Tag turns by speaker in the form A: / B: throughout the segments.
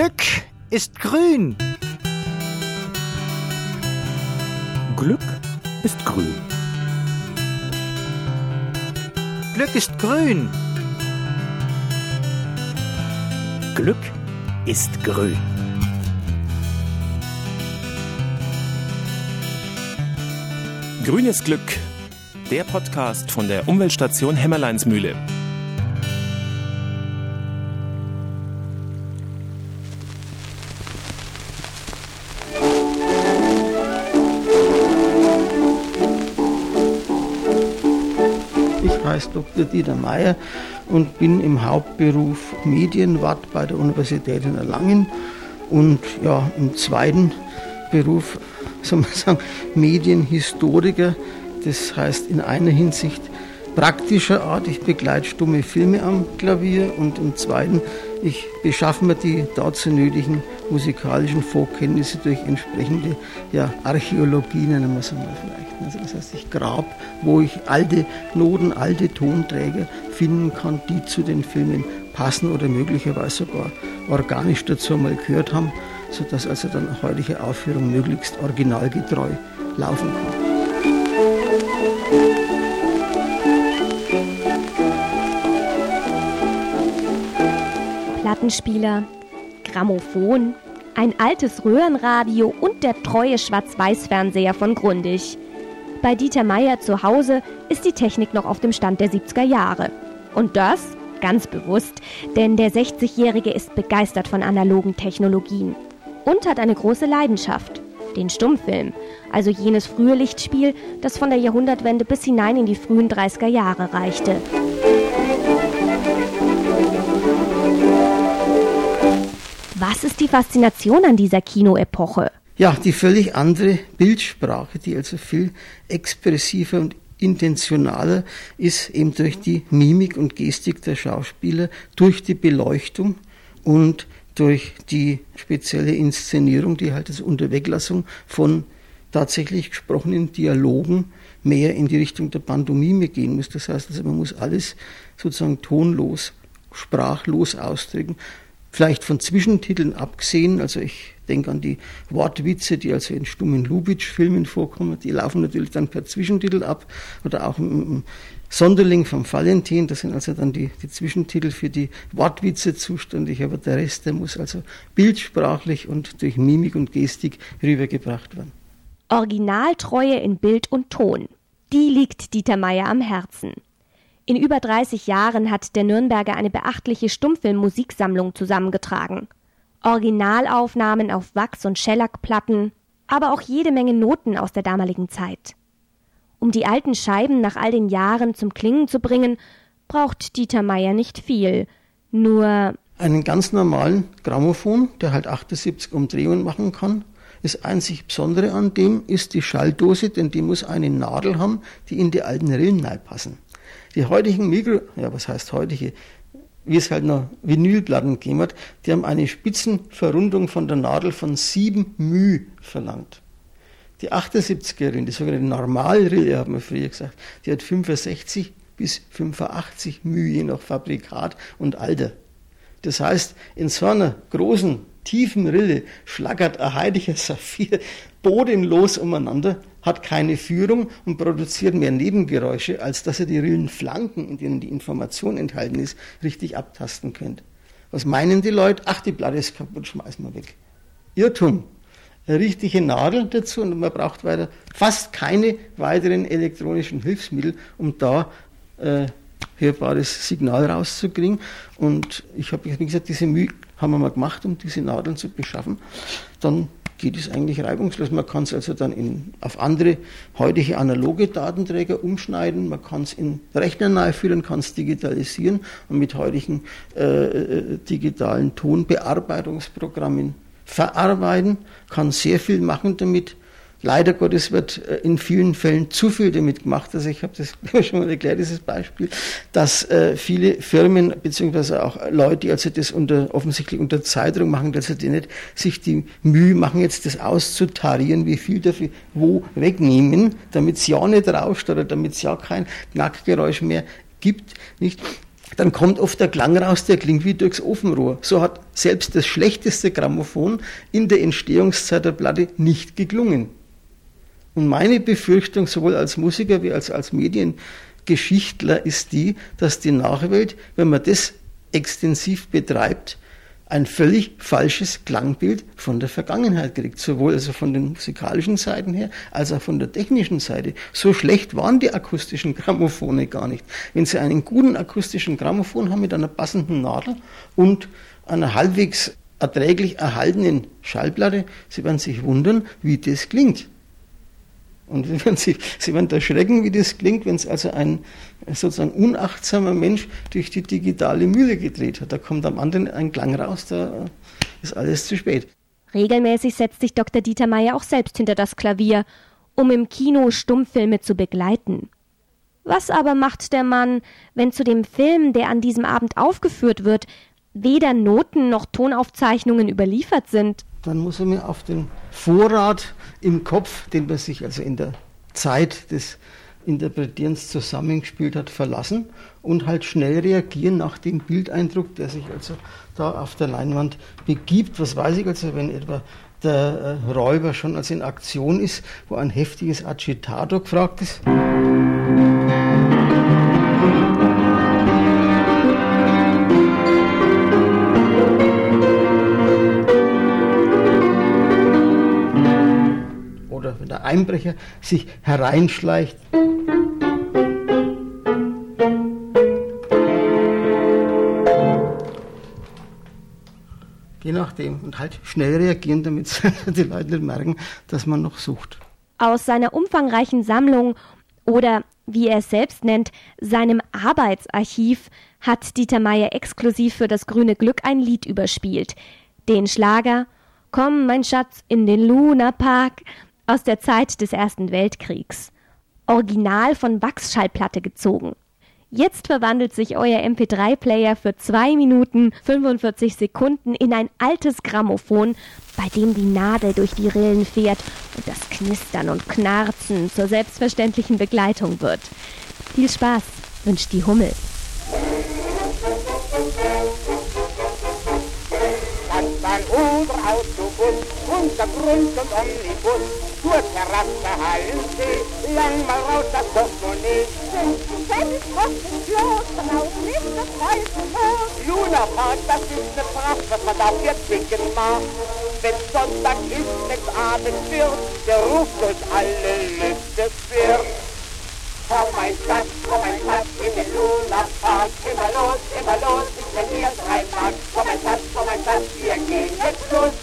A: Glück ist grün.
B: Glück ist grün.
A: Glück ist grün.
B: Glück ist grün. Grünes Glück, der Podcast von der Umweltstation Hämmerleinsmühle.
C: Heiße Dr. Dieter Meyer und bin im Hauptberuf Medienwart bei der Universität in Erlangen und ja, im zweiten Beruf, soll man sagen, Medienhistoriker. Das heißt in einer Hinsicht praktischer Art, ich begleite stumme Filme am Klavier und im zweiten, ich beschaffe mir die dazu nötigen musikalischen Vorkenntnisse durch entsprechende ja, Archäologie, nennen wir es mal vielleicht. Also das heißt, ich grab, wo ich alte Noten, alte Tonträger finden kann, die zu den Filmen passen oder möglicherweise sogar organisch dazu mal gehört haben, sodass also dann eine heutige Aufführung möglichst originalgetreu laufen kann.
D: Plattenspieler, Grammophon, ein altes Röhrenradio und der treue Schwarz-Weiß-Fernseher von Grundig. Bei Dieter Meier zu Hause ist die Technik noch auf dem Stand der 70er Jahre. Und das ganz bewusst, denn der 60-Jährige ist begeistert von analogen Technologien und hat eine große Leidenschaft, den Stummfilm, also jenes frühe Lichtspiel, das von der Jahrhundertwende bis hinein in die frühen 30er Jahre reichte. Was ist die Faszination an dieser Kinoepoche?
C: Ja, die völlig andere Bildsprache, die also viel expressiver und intentionaler ist, eben durch die Mimik und Gestik der Schauspieler, durch die Beleuchtung und durch die spezielle Inszenierung, die halt als Unterweglassung von tatsächlich gesprochenen Dialogen mehr in die Richtung der Pantomime gehen muss. Das heißt, also man muss alles sozusagen tonlos, sprachlos ausdrücken. Vielleicht von Zwischentiteln abgesehen, also ich denke an die Wortwitze, die also in stummen Lubitsch-Filmen vorkommen, die laufen natürlich dann per Zwischentitel ab oder auch im, Sonderling vom Valentin, das sind also dann die, die Zwischentitel für die Wortwitze zuständig, aber der Rest, der muss also bildsprachlich und durch Mimik und Gestik rübergebracht werden.
D: Originaltreue in Bild und Ton, die liegt Dieter Meier am Herzen. In über 30 Jahren hat der Nürnberger eine beachtliche Stummfilm-Musiksammlung zusammengetragen. Originalaufnahmen auf Wachs- und Schellackplatten, aber auch jede Menge Noten aus der damaligen Zeit. Um die alten Scheiben nach all den Jahren zum Klingen zu bringen, braucht Dieter Meier nicht viel. Nur
C: einen ganz normalen Grammophon, der halt 78 Umdrehungen machen kann. Das einzig Besondere an dem ist die Schalldose, denn die muss eine Nadel haben, die in die alten Rillen passen. Die heutigen Mikro, ja, was heißt heutige, wie es halt noch Vinylplatten gegeben hat, die haben eine Spitzenverrundung von der Nadel von 7 μ verlangt. Die 78erin, die sogenannte Normalrille, haben wir früher gesagt, die hat 65 bis 85 μ je nach Fabrikat und Alter. Das heißt, in so einer großen, tiefen Rille schlackert ein heiliger Saphir bodenlos umeinander hat keine Führung und produziert mehr Nebengeräusche, als dass er die Rillenflanken, in denen die Information enthalten ist, richtig abtasten könnte. Was meinen die Leute? Ach, die Platte ist kaputt, schmeißen wir weg. Irrtum. Eine richtige Nadel dazu und man braucht weiter fast keine weiteren elektronischen Hilfsmittel, um da äh, hörbares Signal rauszukriegen. Und ich habe, wie gesagt, diese Mühe haben wir mal gemacht, um diese Nadeln zu beschaffen. Dann geht es eigentlich reibungslos. Man kann es also dann in, auf andere heutige analoge Datenträger umschneiden, man kann es in Rechner nahe führen, kann es digitalisieren und mit heutigen äh, äh, digitalen Tonbearbeitungsprogrammen verarbeiten, kann sehr viel machen damit Leider Gottes wird äh, in vielen Fällen zu viel damit gemacht. Also ich habe das schon mal erklärt, dieses Beispiel, dass äh, viele Firmen beziehungsweise auch Leute, die also das unter, offensichtlich unter Zeitdruck machen, dass sie nicht sich die Mühe machen, jetzt das auszutarieren, wie viel dafür wo wegnehmen, damit es ja nicht rauscht oder damit es ja kein Knackgeräusch mehr gibt, nicht? dann kommt oft der Klang raus, der klingt wie durchs Ofenrohr. So hat selbst das schlechteste Grammophon in der Entstehungszeit der Platte nicht geklungen. Und meine Befürchtung, sowohl als Musiker wie als, als Mediengeschichtler, ist die, dass die Nachwelt, wenn man das extensiv betreibt, ein völlig falsches Klangbild von der Vergangenheit kriegt, sowohl also von den musikalischen Seiten her, als auch von der technischen Seite. So schlecht waren die akustischen Grammophone gar nicht. Wenn Sie einen guten akustischen Grammophon haben mit einer passenden Nadel und einer halbwegs erträglich erhaltenen Schallplatte, Sie werden sich wundern, wie das klingt. Und Sie Sie werden erschrecken, wie das klingt, wenn es also ein sozusagen unachtsamer Mensch durch die digitale Mühle gedreht hat. Da kommt am anderen ein Klang raus, da ist alles zu spät.
D: Regelmäßig setzt sich Dr. Dieter Meyer auch selbst hinter das Klavier, um im Kino Stummfilme zu begleiten. Was aber macht der Mann, wenn zu dem Film, der an diesem Abend aufgeführt wird, weder Noten noch Tonaufzeichnungen überliefert sind?
C: Dann muss er mir auf den Vorrat im Kopf, den man sich also in der Zeit des Interpretierens zusammengespielt hat, verlassen und halt schnell reagieren nach dem Bildeindruck, der sich also da auf der Leinwand begibt. Was weiß ich also, wenn etwa der äh, Räuber schon als in Aktion ist, wo ein heftiges Agitator gefragt ist. Der Einbrecher sich hereinschleicht. Je nachdem. Und halt schnell reagieren, damit die Leute nicht merken, dass man noch sucht.
D: Aus seiner umfangreichen Sammlung oder wie er es selbst nennt, seinem Arbeitsarchiv hat Dieter Meier exklusiv für das grüne Glück ein Lied überspielt. Den Schlager Komm, mein Schatz, in den Luna Park aus der Zeit des Ersten Weltkriegs. Original von Wachsschallplatte gezogen. Jetzt verwandelt sich euer MP3-Player für 2 Minuten 45 Sekunden in ein altes Grammophon, bei dem die Nadel durch die Rillen fährt und das Knistern und Knarzen zur selbstverständlichen Begleitung wird. Viel Spaß wünscht die Hummel.
E: Unser Autobus, unser Grund und Omnibus zur Terrasse Hallensee, lang mal raus das Portemonnaie. Fünf Cent kostet bloß, raus nicht das Reisenhaus. Luna Park, das ist ne Pracht, was man dafür trinken mag. Wenn Sonntag ist, wenn's Abend wird, der ruft durch alle Lüfte wird. Komm mein Schatz, komm mein Schatz, in den Luna Park, immer los, immer los, ich verliere drei Mark. Komm mein Schatz, komm mein Schatz, wir gehen jetzt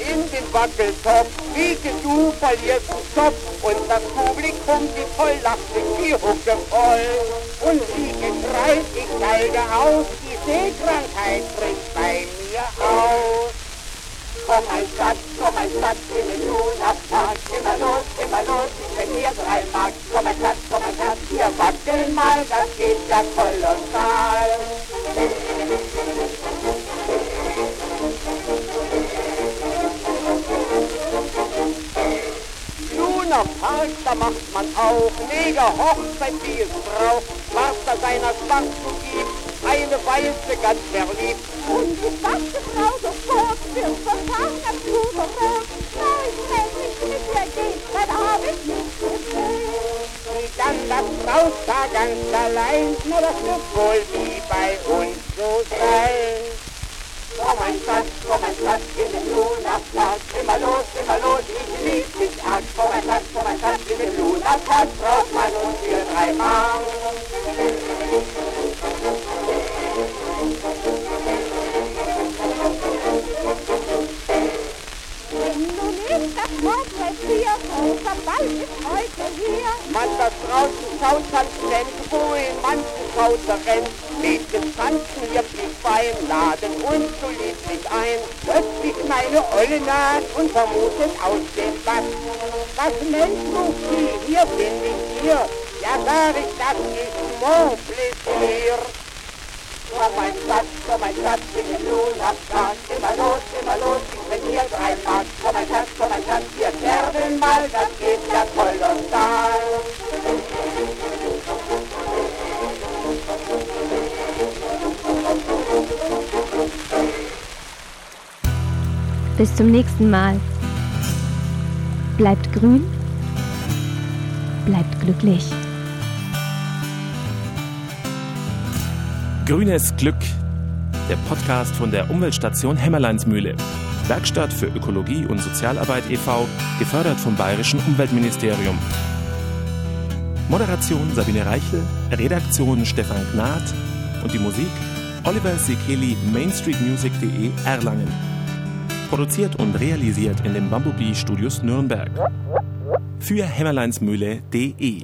E: in den Wackeltopf, wiege du, verlierst den Stoff und das Publikum, die voll lacht, die Hucke voll. Und sie geschreit, ich steige aus, die Seekrankheit bricht bei mir aus. Komm ein Schatz, komm ein Schatz, in den Luna-Park, immer los, immer los, ich verliere drei Mark. Komm ein Schatz, komm ein Schatz, hier wackeln mal, das geht ja kolossal. Macht man auch mega Hochzeit, wie es braucht, Master seiner zu geben eine Weiße ganz verliebt. Und die schwarze Frau sofort wird verfahren am Blumenrot. Nein, wenn ich mit ihr geht, dann hab ich nicht gesehen. Und dann das Brautpaar ganz allein, nur das wird wohl wie bei uns so sein. Komm ein Schatz, komm ein Schatz, in den Luna-Park, immer los, immer los, ich lieb dich arg. Komm ein Schatz, komm ein Schatz, in den Luna-Park, braucht man uns für drei Mark. Mann, das draußen kann ständig wo in manchen Schauter rennt. Mädchen tanzen wirklich fein, laden uns so lieblich ein. Plötzlich meine Olle naht und vermutet aus dem Bad. Was nennst du sie? Hier bin ich hier. Ja, sag ich, das ist Mont Plaisir. Oh mein oh mein Schatz, ich bin nun am Start. Immer los, immer los, ich bin hier drei Mark. Oh mein Schatz, oh mein Schatz, wir sterben mal, das geht ja kolossal.
D: Bis zum nächsten Mal. Bleibt grün, bleibt glücklich.
B: Grünes Glück, der Podcast von der Umweltstation Hämmerleinsmühle. Werkstatt für Ökologie und Sozialarbeit e.V., gefördert vom Bayerischen Umweltministerium. Moderation Sabine Reichel, Redaktion Stefan Gnad und die Musik Oliver Sekeli, mainstreetmusic.de Erlangen. Produziert und realisiert in den Bumblebee Studios Nürnberg. Für hämmerleinsmühle.de